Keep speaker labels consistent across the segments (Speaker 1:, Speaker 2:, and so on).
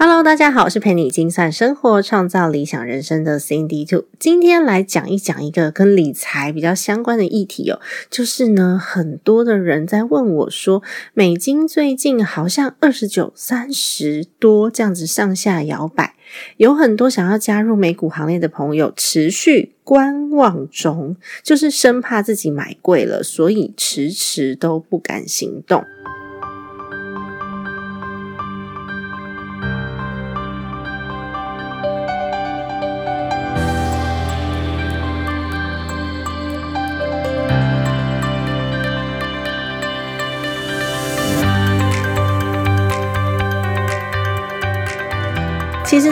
Speaker 1: Hello，大家好，我是陪你精算生活、创造理想人生的 Cindy Two。今天来讲一讲一个跟理财比较相关的议题哦，就是呢，很多的人在问我说，美金最近好像二十九、三十多这样子上下摇摆，有很多想要加入美股行列的朋友持续观望中，就是生怕自己买贵了，所以迟迟都不敢行动。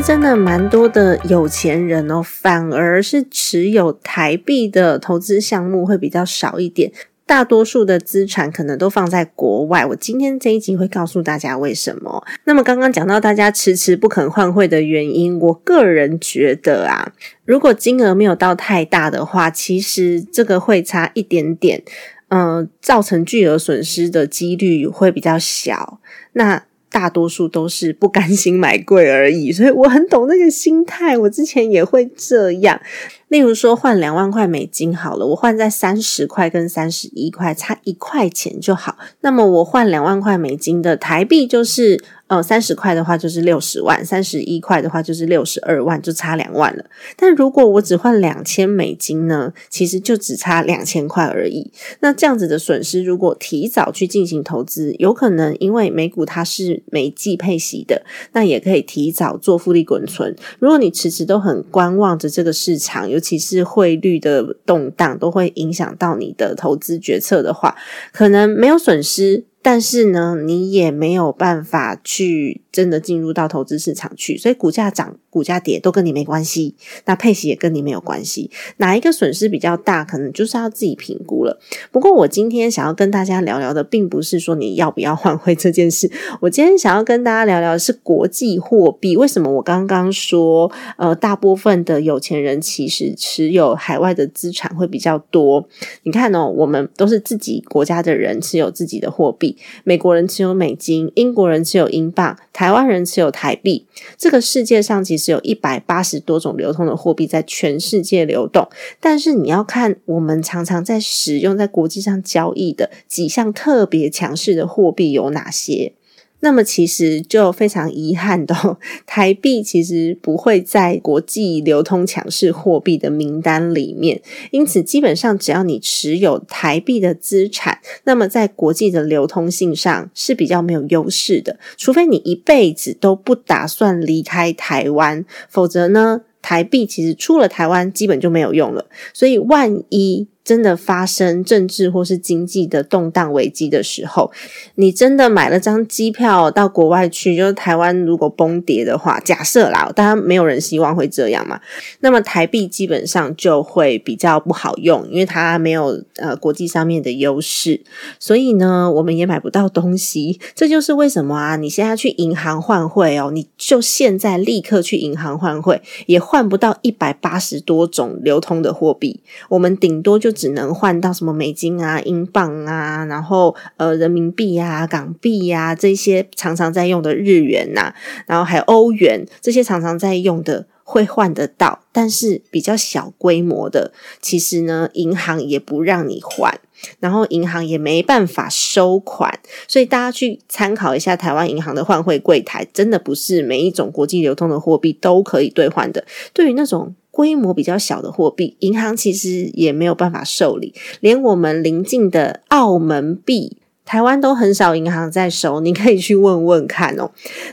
Speaker 1: 真的蛮多的有钱人哦，反而是持有台币的投资项目会比较少一点，大多数的资产可能都放在国外。我今天这一集会告诉大家为什么。那么刚刚讲到大家迟迟不肯换汇的原因，我个人觉得啊，如果金额没有到太大的话，其实这个会差一点点，嗯，造成巨额损失的几率会比较小。那大多数都是不甘心买贵而已，所以我很懂那个心态。我之前也会这样。例如说换两万块美金好了，我换在三十块跟三十一块，差一块钱就好。那么我换两万块美金的台币就是。呃，三十块的话就是六十万，三十一块的话就是六十二万，就差两万了。但如果我只换两千美金呢，其实就只差两千块而已。那这样子的损失，如果提早去进行投资，有可能因为美股它是每季配息的，那也可以提早做复利滚存。如果你迟迟都很观望着这个市场，尤其是汇率的动荡，都会影响到你的投资决策的话，可能没有损失。但是呢，你也没有办法去真的进入到投资市场去，所以股价涨、股价跌都跟你没关系，那配息也跟你没有关系。哪一个损失比较大，可能就是要自己评估了。不过我今天想要跟大家聊聊的，并不是说你要不要换汇这件事。我今天想要跟大家聊聊的是国际货币。为什么我刚刚说，呃，大部分的有钱人其实持有海外的资产会比较多？你看哦，我们都是自己国家的人，持有自己的货币。美国人持有美金，英国人持有英镑，台湾人持有台币。这个世界上其实有一百八十多种流通的货币在全世界流动，但是你要看我们常常在使用、在国际上交易的几项特别强势的货币有哪些？那么其实就非常遗憾的，台币其实不会在国际流通强势货币的名单里面。因此，基本上只要你持有台币的资产，那么在国际的流通性上是比较没有优势的。除非你一辈子都不打算离开台湾，否则呢，台币其实出了台湾基本就没有用了。所以，万一真的发生政治或是经济的动荡危机的时候，你真的买了张机票到国外去，就是台湾如果崩跌的话，假设啦，当然没有人希望会这样嘛。那么台币基本上就会比较不好用，因为它没有呃国际上面的优势，所以呢，我们也买不到东西。这就是为什么啊，你现在去银行换汇哦，你就现在立刻去银行换汇，也换不到一百八十多种流通的货币，我们顶多就。只能换到什么美金啊、英镑啊，然后呃人民币啊、港币呀这些常常在用的日元呐，然后还有欧元这些常常在用的会换得到，但是比较小规模的，其实呢银行也不让你换，然后银行也没办法收款，所以大家去参考一下台湾银行的换汇柜台，真的不是每一种国际流通的货币都可以兑换的。对于那种。规模比较小的货币，银行其实也没有办法受理。连我们邻近的澳门币，台湾都很少银行在收，你可以去问问看哦。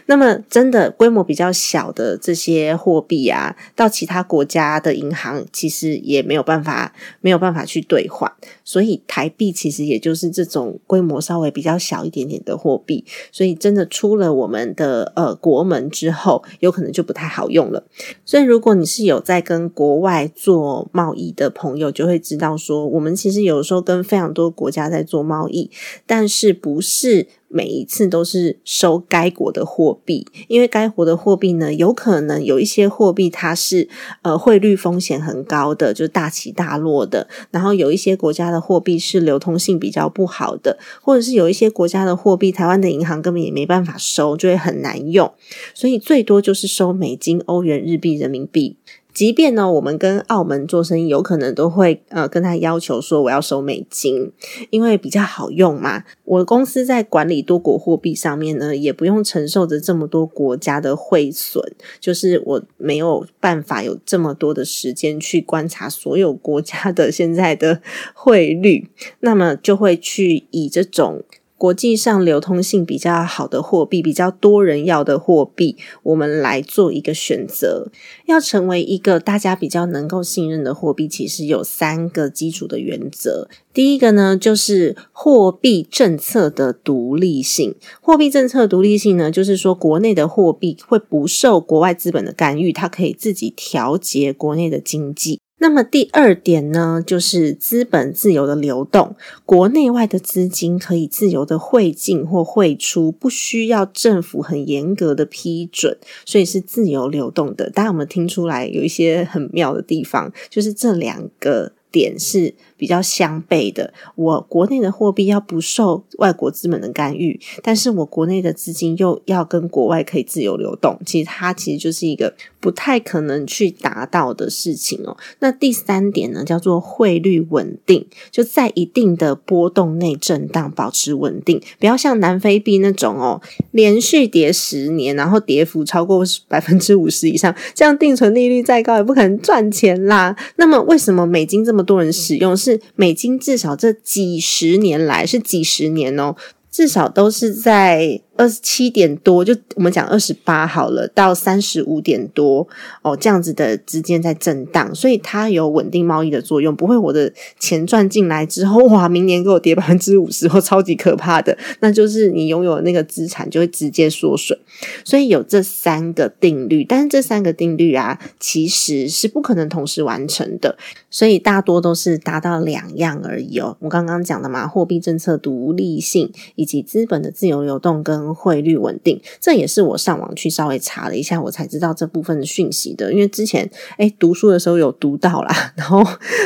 Speaker 1: 那么，真的规模比较小的这些货币啊，到其他国家的银行其实也没有办法，没有办法去兑换。所以台币其实也就是这种规模稍微比较小一点点的货币。所以真的出了我们的呃国门之后，有可能就不太好用了。所以如果你是有在跟国外做贸易的朋友，就会知道说，我们其实有时候跟非常多国家在做贸易，但但是不是每一次都是收该国的货币？因为该国的货币呢，有可能有一些货币它是呃汇率风险很高的，就大起大落的。然后有一些国家的货币是流通性比较不好的，或者是有一些国家的货币，台湾的银行根本也没办法收，就会很难用。所以最多就是收美金、欧元、日币、人民币。即便呢，我们跟澳门做生意，有可能都会呃跟他要求说我要收美金，因为比较好用嘛。我公司在管理多国货币上面呢，也不用承受着这么多国家的汇损，就是我没有办法有这么多的时间去观察所有国家的现在的汇率，那么就会去以这种。国际上流通性比较好的货币，比较多人要的货币，我们来做一个选择。要成为一个大家比较能够信任的货币，其实有三个基础的原则。第一个呢，就是货币政策的独立性。货币政策独立性呢，就是说国内的货币会不受国外资本的干预，它可以自己调节国内的经济。那么第二点呢，就是资本自由的流动，国内外的资金可以自由的汇进或汇出，不需要政府很严格的批准，所以是自由流动的。大家有没有听出来有一些很妙的地方？就是这两个点是。比较相悖的，我国内的货币要不受外国资本的干预，但是我国内的资金又要跟国外可以自由流动，其实它其实就是一个不太可能去达到的事情哦。那第三点呢，叫做汇率稳定，就在一定的波动内震荡，保持稳定，不要像南非币那种哦，连续跌十年，然后跌幅超过百分之五十以上，这样定存利率再高也不可能赚钱啦。那么为什么美金这么多人使用？是美金至少这几十年来是几十年哦，至少都是在。二十七点多，就我们讲二十八好了，到三十五点多哦，这样子的之间在震荡，所以它有稳定贸易的作用，不会我的钱赚进来之后，哇，明年给我跌百分之五十或超级可怕的，那就是你拥有那个资产就会直接缩水。所以有这三个定律，但是这三个定律啊，其实是不可能同时完成的，所以大多都是达到两样而已哦。我刚刚讲的嘛，货币政策独立性以及资本的自由流动跟汇率稳定，这也是我上网去稍微查了一下，我才知道这部分的讯息的。因为之前诶读书的时候有读到啦，然后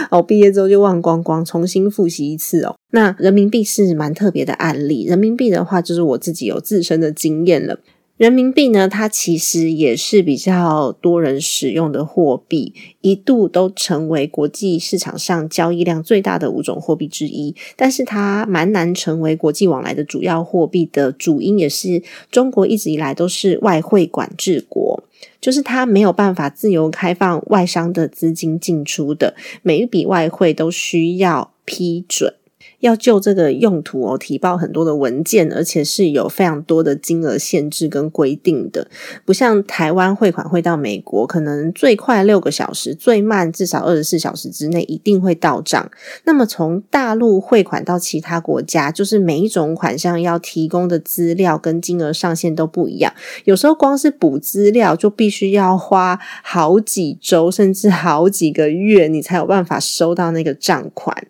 Speaker 1: 哦毕业之后就忘光光，重新复习一次哦。那人民币是蛮特别的案例，人民币的话就是我自己有自身的经验了。人民币呢，它其实也是比较多人使用的货币，一度都成为国际市场上交易量最大的五种货币之一。但是它蛮难成为国际往来的主要货币的主因，也是中国一直以来都是外汇管制国，就是它没有办法自由开放外商的资金进出的，每一笔外汇都需要批准。要就这个用途哦提报很多的文件，而且是有非常多的金额限制跟规定的，不像台湾汇款汇到美国，可能最快六个小时，最慢至少二十四小时之内一定会到账。那么从大陆汇款到其他国家，就是每一种款项要提供的资料跟金额上限都不一样，有时候光是补资料就必须要花好几周甚至好几个月，你才有办法收到那个账款。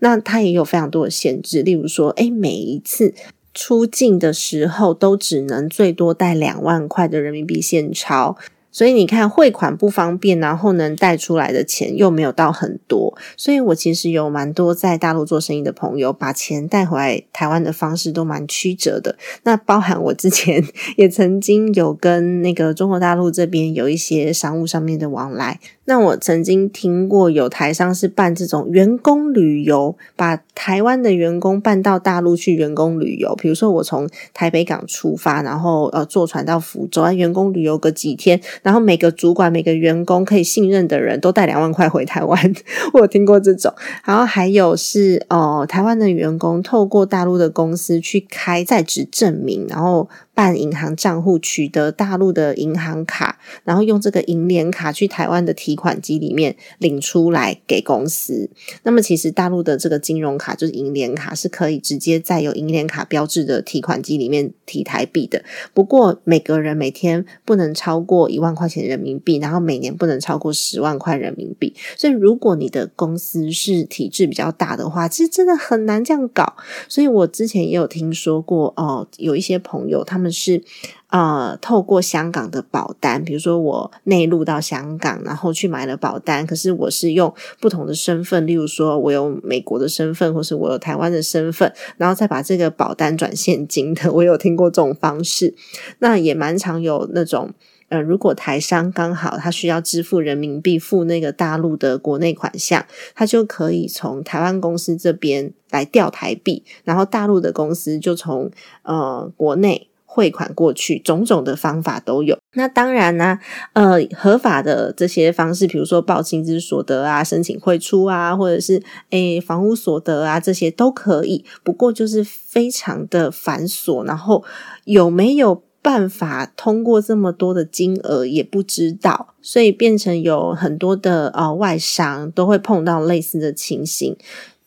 Speaker 1: 那它也有非常。多限制，例如说，哎，每一次出境的时候都只能最多带两万块的人民币现钞。所以你看汇款不方便，然后能带出来的钱又没有到很多，所以我其实有蛮多在大陆做生意的朋友，把钱带回来台湾的方式都蛮曲折的。那包含我之前 也曾经有跟那个中国大陆这边有一些商务上面的往来。那我曾经听过有台商是办这种员工旅游，把台湾的员工办到大陆去员工旅游。比如说我从台北港出发，然后呃坐船到福州，啊员工旅游个几天，然后每个主管、每个员工可以信任的人都带两万块回台湾。我有听过这种，然后还有是哦，台湾的员工透过大陆的公司去开在职证明，然后。办银行账户，取得大陆的银行卡，然后用这个银联卡去台湾的提款机里面领出来给公司。那么，其实大陆的这个金融卡就是银联卡，是可以直接在有银联卡标志的提款机里面提台币的。不过，每个人每天不能超过一万块钱人民币，然后每年不能超过十万块人民币。所以，如果你的公司是体制比较大的话，其实真的很难这样搞。所以我之前也有听说过哦，有一些朋友他们。是呃，透过香港的保单，比如说我内陆到香港，然后去买了保单，可是我是用不同的身份，例如说我有美国的身份，或是我有台湾的身份，然后再把这个保单转现金的，我有听过这种方式。那也蛮常有那种，呃，如果台商刚好他需要支付人民币付那个大陆的国内款项，他就可以从台湾公司这边来调台币，然后大陆的公司就从呃国内。汇款过去，种种的方法都有。那当然呢，呃，合法的这些方式，比如说报薪资所得啊，申请汇出啊，或者是诶房屋所得啊，这些都可以。不过就是非常的繁琐，然后有没有办法通过这么多的金额也不知道，所以变成有很多的呃外商都会碰到类似的情形。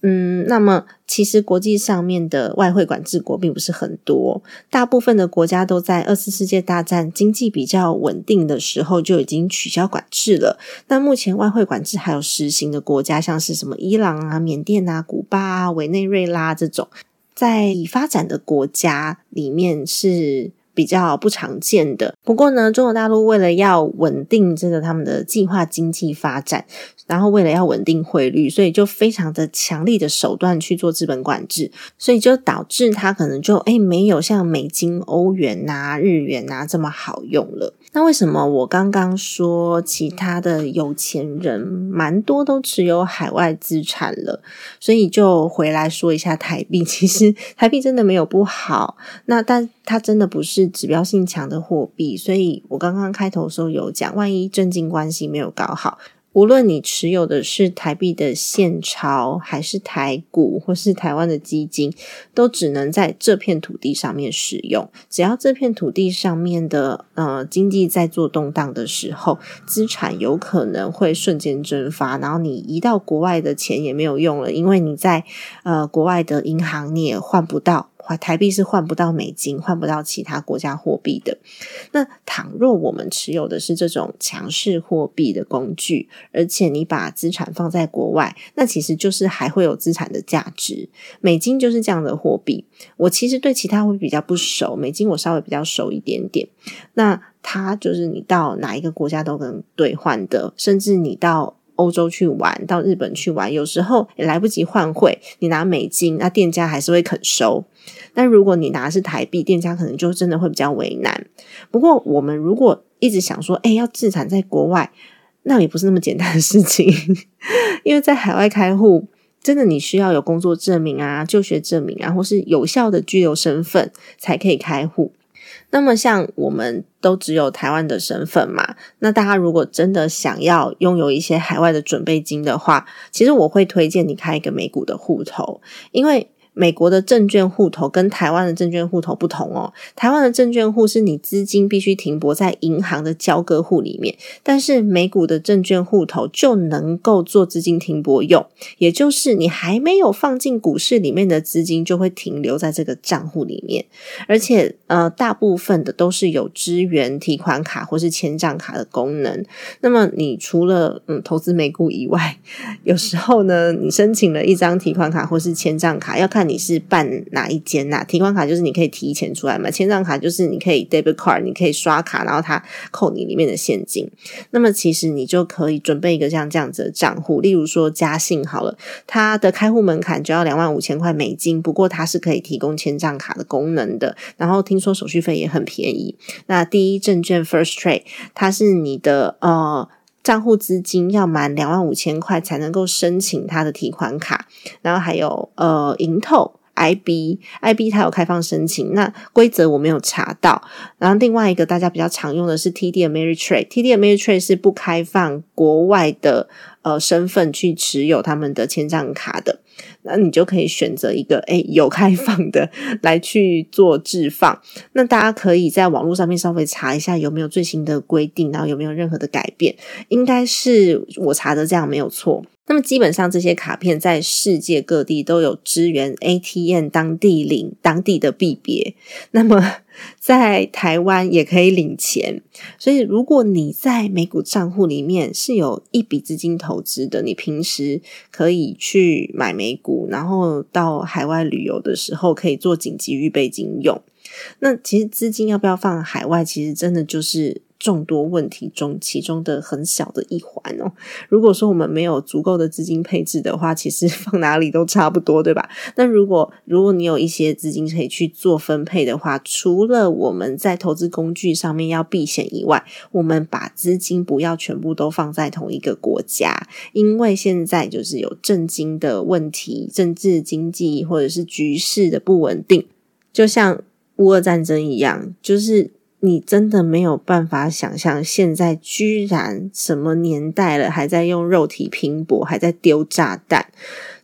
Speaker 1: 嗯，那么其实国际上面的外汇管制国并不是很多，大部分的国家都在二次世界大战经济比较稳定的时候就已经取消管制了。那目前外汇管制还有实行的国家，像是什么伊朗啊、缅甸啊、古巴啊、委内瑞拉这种，在已发展的国家里面是。比较不常见的。不过呢，中国大陆为了要稳定这个他们的计划经济发展，然后为了要稳定汇率，所以就非常的强力的手段去做资本管制，所以就导致它可能就哎没有像美金、欧元呐、日元呐这么好用了。那为什么我刚刚说其他的有钱人蛮多都持有海外资产了？所以就回来说一下台币，其实台币真的没有不好，那但它真的不是指标性强的货币，所以我刚刚开头的时候有讲，万一政经关系没有搞好。无论你持有的是台币的现钞，还是台股，或是台湾的基金，都只能在这片土地上面使用。只要这片土地上面的呃经济在做动荡的时候，资产有可能会瞬间蒸发，然后你移到国外的钱也没有用了，因为你在呃国外的银行你也换不到。换台币是换不到美金，换不到其他国家货币的。那倘若我们持有的是这种强势货币的工具，而且你把资产放在国外，那其实就是还会有资产的价值。美金就是这样的货币。我其实对其他会比较不熟，美金我稍微比较熟一点点。那它就是你到哪一个国家都能兑换的，甚至你到。欧洲去玩，到日本去玩，有时候也来不及换汇，你拿美金，那店家还是会肯收。但如果你拿的是台币，店家可能就真的会比较为难。不过，我们如果一直想说，哎，要自产在国外，那也不是那么简单的事情，因为在海外开户，真的你需要有工作证明啊、就学证明啊，或是有效的居留身份才可以开户。那么，像我们都只有台湾的身份嘛？那大家如果真的想要拥有一些海外的准备金的话，其实我会推荐你开一个美股的户头，因为。美国的证券户头跟台湾的证券户头不同哦。台湾的证券户是你资金必须停泊在银行的交割户里面，但是美股的证券户头就能够做资金停泊用，也就是你还没有放进股市里面的资金就会停留在这个账户里面，而且呃，大部分的都是有支援提款卡或是签账卡的功能。那么你除了嗯投资美股以外，有时候呢，你申请了一张提款卡或是签账卡，要看。你是办哪一间呐？提款卡就是你可以提钱出来嘛，签账卡就是你可以 debit card，你可以刷卡，然后它扣你里面的现金。那么其实你就可以准备一个像这样子的账户，例如说嘉信好了，它的开户门槛就要两万五千块美金，不过它是可以提供签账卡的功能的。然后听说手续费也很便宜。那第一证券 First Trade，它是你的呃。账户资金要满两万五千块才能够申请他的提款卡，然后还有呃银透。IB，IB 它有开放申请，那规则我没有查到。然后另外一个大家比较常用的是 TD Ameritrade，TD Ameritrade 是不开放国外的呃身份去持有他们的签账卡的。那你就可以选择一个诶有开放的 来去做置放。那大家可以在网络上面稍微查一下有没有最新的规定，然后有没有任何的改变。应该是我查的这样没有错。那么基本上这些卡片在世界各地都有支援 ATM 当地领当地的币别。那么 在台湾也可以领钱。所以如果你在美股账户里面是有一笔资金投资的，你平时可以去买美美股，然后到海外旅游的时候可以做紧急预备金用。那其实资金要不要放海外，其实真的就是。众多问题中，其中的很小的一环哦。如果说我们没有足够的资金配置的话，其实放哪里都差不多，对吧？那如果如果你有一些资金可以去做分配的话，除了我们在投资工具上面要避险以外，我们把资金不要全部都放在同一个国家，因为现在就是有政经的问题，政治经济或者是局势的不稳定，就像乌俄战争一样，就是。你真的没有办法想象，现在居然什么年代了，还在用肉体拼搏，还在丢炸弹，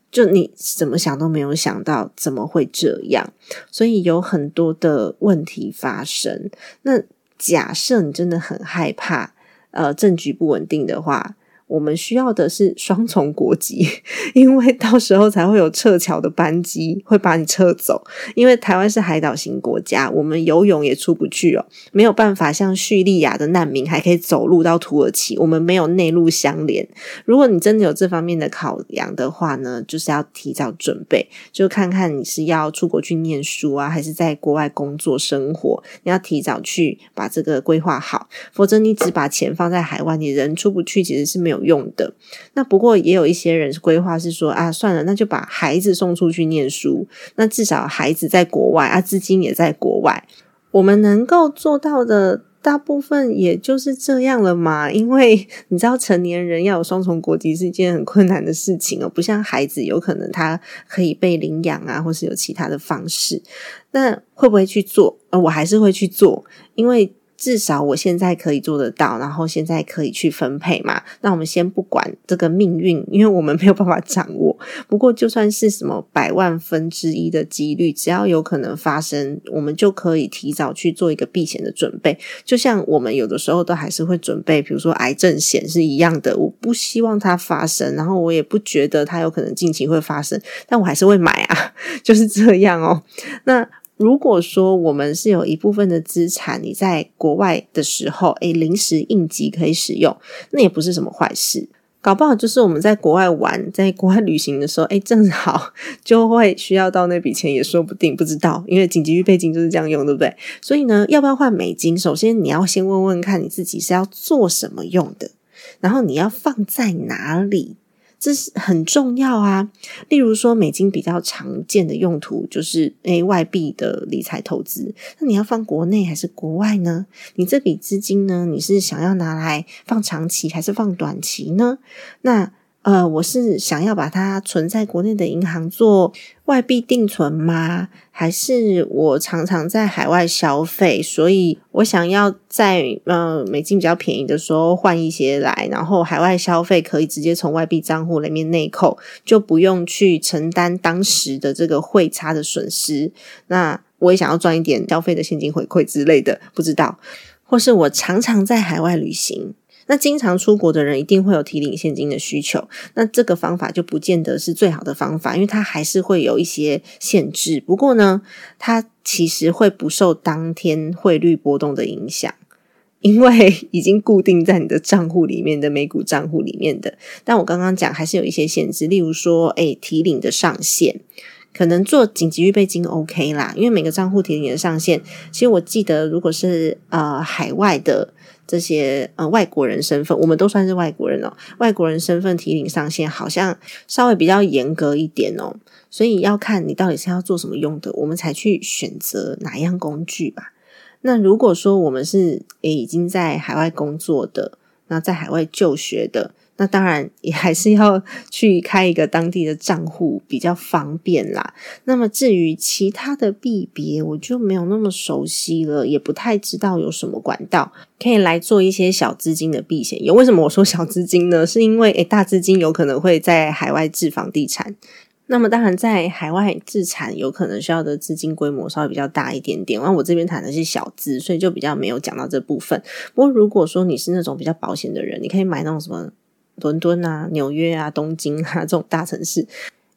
Speaker 1: 就你怎么想都没有想到怎么会这样，所以有很多的问题发生。那假设你真的很害怕，呃，政局不稳定的话。我们需要的是双重国籍，因为到时候才会有撤侨的班机会把你撤走。因为台湾是海岛型国家，我们游泳也出不去哦，没有办法像叙利亚的难民还可以走路到土耳其。我们没有内陆相连。如果你真的有这方面的考量的话呢，就是要提早准备，就看看你是要出国去念书啊，还是在国外工作生活。你要提早去把这个规划好，否则你只把钱放在海外，你人出不去，其实是没有。用的那不过也有一些人规划是说啊算了那就把孩子送出去念书，那至少孩子在国外啊资金也在国外，我们能够做到的大部分也就是这样了嘛。因为你知道成年人要有双重国籍是一件很困难的事情哦，不像孩子有可能他可以被领养啊，或是有其他的方式。那会不会去做？呃，我还是会去做，因为。至少我现在可以做得到，然后现在可以去分配嘛。那我们先不管这个命运，因为我们没有办法掌握。不过就算是什么百万分之一的几率，只要有可能发生，我们就可以提早去做一个避险的准备。就像我们有的时候都还是会准备，比如说癌症险是一样的。我不希望它发生，然后我也不觉得它有可能近期会发生，但我还是会买啊，就是这样哦。那。如果说我们是有一部分的资产，你在国外的时候，诶，临时应急可以使用，那也不是什么坏事。搞不好就是我们在国外玩，在国外旅行的时候，诶，正好就会需要到那笔钱，也说不定，不知道。因为紧急预备金就是这样用，对不对？所以呢，要不要换美金？首先你要先问问看你自己是要做什么用的，然后你要放在哪里。这是很重要啊！例如说，美金比较常见的用途就是 A 外币的理财投资。那你要放国内还是国外呢？你这笔资金呢，你是想要拿来放长期还是放短期呢？那呃，我是想要把它存在国内的银行做外币定存吗？还是我常常在海外消费，所以我想要在呃美金比较便宜的时候换一些来，然后海外消费可以直接从外币账户里面内扣，就不用去承担当时的这个汇差的损失。那我也想要赚一点消费的现金回馈之类的，不知道，或是我常常在海外旅行。那经常出国的人一定会有提领现金的需求，那这个方法就不见得是最好的方法，因为它还是会有一些限制。不过呢，它其实会不受当天汇率波动的影响，因为已经固定在你的账户里面的美股账户里面的。但我刚刚讲还是有一些限制，例如说，哎，提领的上限可能做紧急预备金 OK 啦，因为每个账户提领的上限，其实我记得如果是呃海外的。这些呃外国人身份，我们都算是外国人哦。外国人身份提领上限好像稍微比较严格一点哦，所以要看你到底是要做什么用的，我们才去选择哪一样工具吧。那如果说我们是诶已经在海外工作的，那在海外就学的。那当然也还是要去开一个当地的账户比较方便啦。那么至于其他的币别，我就没有那么熟悉了，也不太知道有什么管道可以来做一些小资金的避险。有为什么我说小资金呢？是因为诶大资金有可能会在海外置房地产。那么当然在海外自产有可能需要的资金规模稍微比较大一点点。那我这边谈的是小资，所以就比较没有讲到这部分。不过如果说你是那种比较保险的人，你可以买那种什么。伦敦啊、纽约啊、东京啊 这种大城市，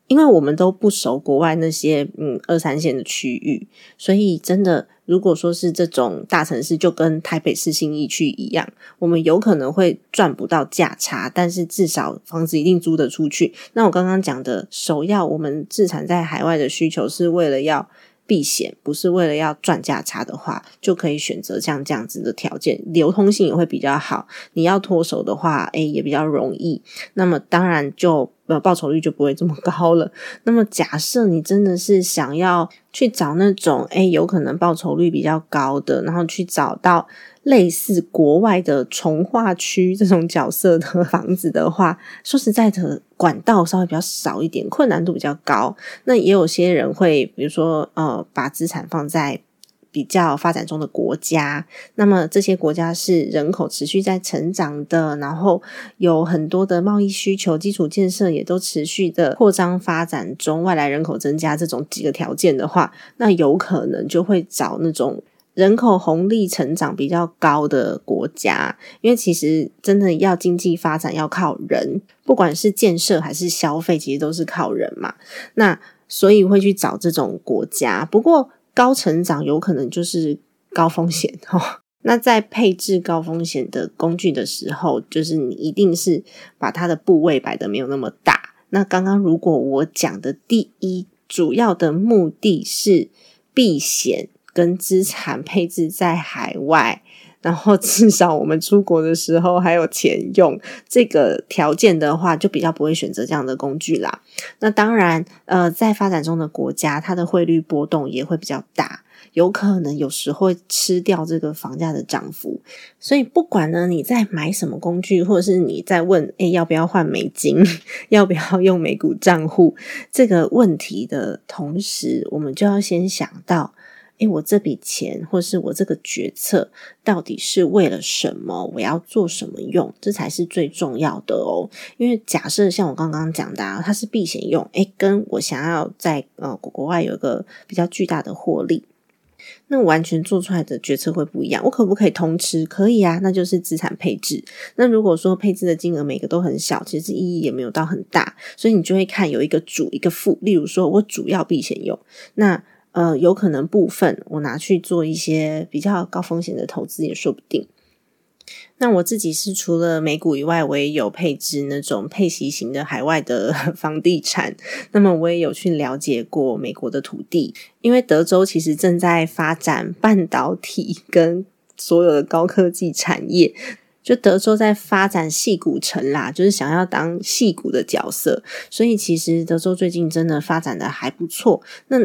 Speaker 1: 因为我们都不熟国外那些嗯二三线的区域，所以真的如果说是这种大城市，就跟台北市新义区一样，我们有可能会赚不到价差，但是至少房子一定租得出去。那我刚刚讲的首要，我们自产在海外的需求是为了要。避险不是为了要赚价差的话，就可以选择像这样子的条件，流通性也会比较好。你要脱手的话，诶也比较容易。那么当然就呃报酬率就不会这么 高了。那么假设你真的是想要去找那种诶有可能报酬率比较高的，然后去找到。类似国外的从化区这种角色的房子的话，说实在的，管道稍微比较少一点，困难度比较高。那也有些人会，比如说，呃，把资产放在比较发展中的国家。那么这些国家是人口持续在成长的，然后有很多的贸易需求，基础建设也都持续的扩张发展中，外来人口增加这种几个条件的话，那有可能就会找那种。人口红利成长比较高的国家，因为其实真的要经济发展要靠人，不管是建设还是消费，其实都是靠人嘛。那所以会去找这种国家。不过高成长有可能就是高风险哦。那在配置高风险的工具的时候，就是你一定是把它的部位摆的没有那么大。那刚刚如果我讲的第一主要的目的是避险。跟资产配置在海外，然后至少我们出国的时候还有钱用，这个条件的话，就比较不会选择这样的工具啦。那当然，呃，在发展中的国家，它的汇率波动也会比较大，有可能有时候会吃掉这个房价的涨幅。所以，不管呢你在买什么工具，或者是你在问，诶要不要换美金，要不要用美股账户这个问题的同时，我们就要先想到。诶，我这笔钱，或是我这个决策，到底是为了什么？我要做什么用？这才是最重要的哦。因为假设像我刚刚讲的，啊它是避险用，诶，跟我想要在呃国外有一个比较巨大的获利，那完全做出来的决策会不一样。我可不可以通吃？可以啊，那就是资产配置。那如果说配置的金额每个都很小，其实意义也没有到很大，所以你就会看有一个主一个副。例如说我主要避险用，那。呃，有可能部分我拿去做一些比较高风险的投资也说不定。那我自己是除了美股以外，我也有配置那种配息型的海外的 房地产。那么我也有去了解过美国的土地，因为德州其实正在发展半导体跟所有的高科技产业，就德州在发展戏股城啦，就是想要当戏股的角色，所以其实德州最近真的发展的还不错。那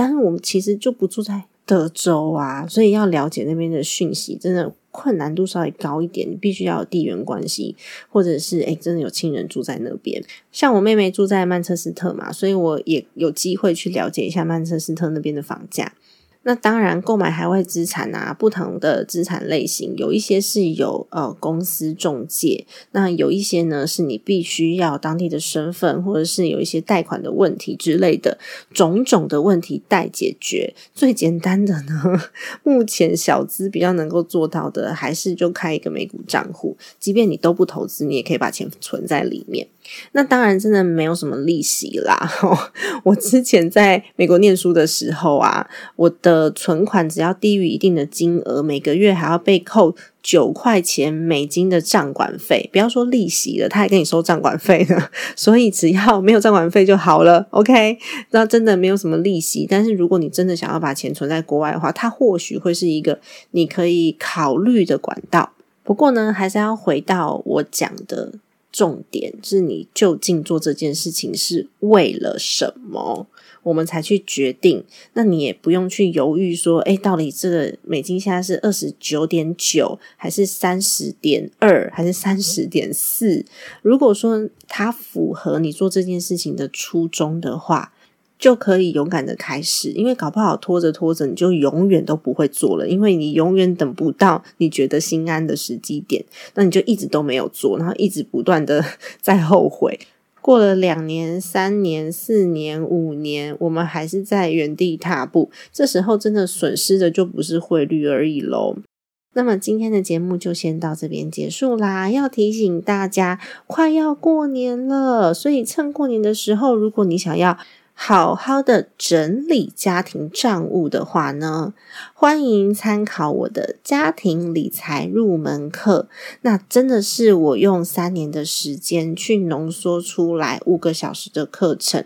Speaker 1: 但是我们其实就不住在德州啊，所以要了解那边的讯息，真的困难度稍微高一点。你必须要有地缘关系，或者是诶真的有亲人住在那边。像我妹妹住在曼彻斯特嘛，所以我也有机会去了解一下曼彻斯特那边的房价。那当然，购买海外资产啊，不同的资产类型，有一些是有呃公司中介，那有一些呢是你必须要当地的身份，或者是有一些贷款的问题之类的，种种的问题待解决。最简单的呢，目前小资比较能够做到的，还是就开一个美股账户，即便你都不投资，你也可以把钱存在里面。那当然，真的没有什么利息啦。我之前在美国念书的时候啊，我的的存款只要低于一定的金额，每个月还要被扣九块钱美金的账管费。不要说利息了，他还跟你收账管费呢。所以只要没有账管费就好了。OK，那真的没有什么利息。但是如果你真的想要把钱存在国外的话，它或许会是一个你可以考虑的管道。不过呢，还是要回到我讲的。重点是你究竟做这件事情是为了什么？我们才去决定。那你也不用去犹豫说，哎，到底这个美金现在是二十九点九，还是三十点二，还是三十点四？如果说它符合你做这件事情的初衷的话。就可以勇敢的开始，因为搞不好拖着拖着，你就永远都不会做了，因为你永远等不到你觉得心安的时机点，那你就一直都没有做，然后一直不断的 在后悔。过了两年、三年、四年、五年，我们还是在原地踏步，这时候真的损失的就不是汇率而已喽。那么今天的节目就先到这边结束啦。要提醒大家，快要过年了，所以趁过年的时候，如果你想要。好好的整理家庭账务的话呢，欢迎参考我的家庭理财入门课。那真的是我用三年的时间去浓缩出来五个小时的课程，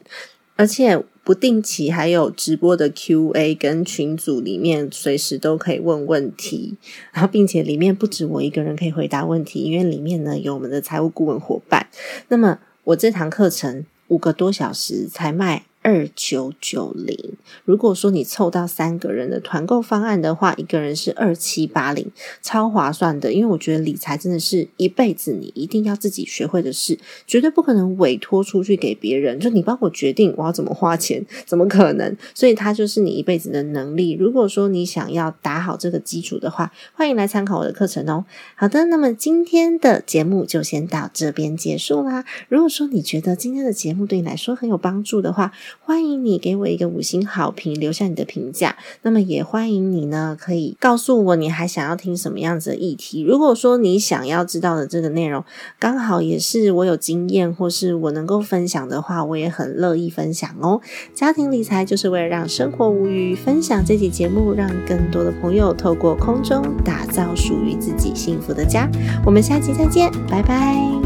Speaker 1: 而且不定期还有直播的 Q&A，跟群组里面随时都可以问问题。然后，并且里面不止我一个人可以回答问题，因为里面呢有我们的财务顾问伙伴。那么，我这堂课程五个多小时才卖。二九九零，如果说你凑到三个人的团购方案的话，一个人是二七八零，超划算的。因为我觉得理财真的是一辈子你一定要自己学会的事，绝对不可能委托出去给别人。就你帮我决定我要怎么花钱，怎么可能？所以它就是你一辈子的能力。如果说你想要打好这个基础的话，欢迎来参考我的课程哦。好的，那么今天的节目就先到这边结束啦。如果说你觉得今天的节目对你来说很有帮助的话，欢迎你给我一个五星好评，留下你的评价。那么也欢迎你呢，可以告诉我你还想要听什么样子的议题。如果说你想要知道的这个内容刚好也是我有经验或是我能够分享的话，我也很乐意分享哦。家庭理财就是为了让生活无虞，分享这期节目，让更多的朋友透过空中打造属于自己幸福的家。我们下期再见，拜拜。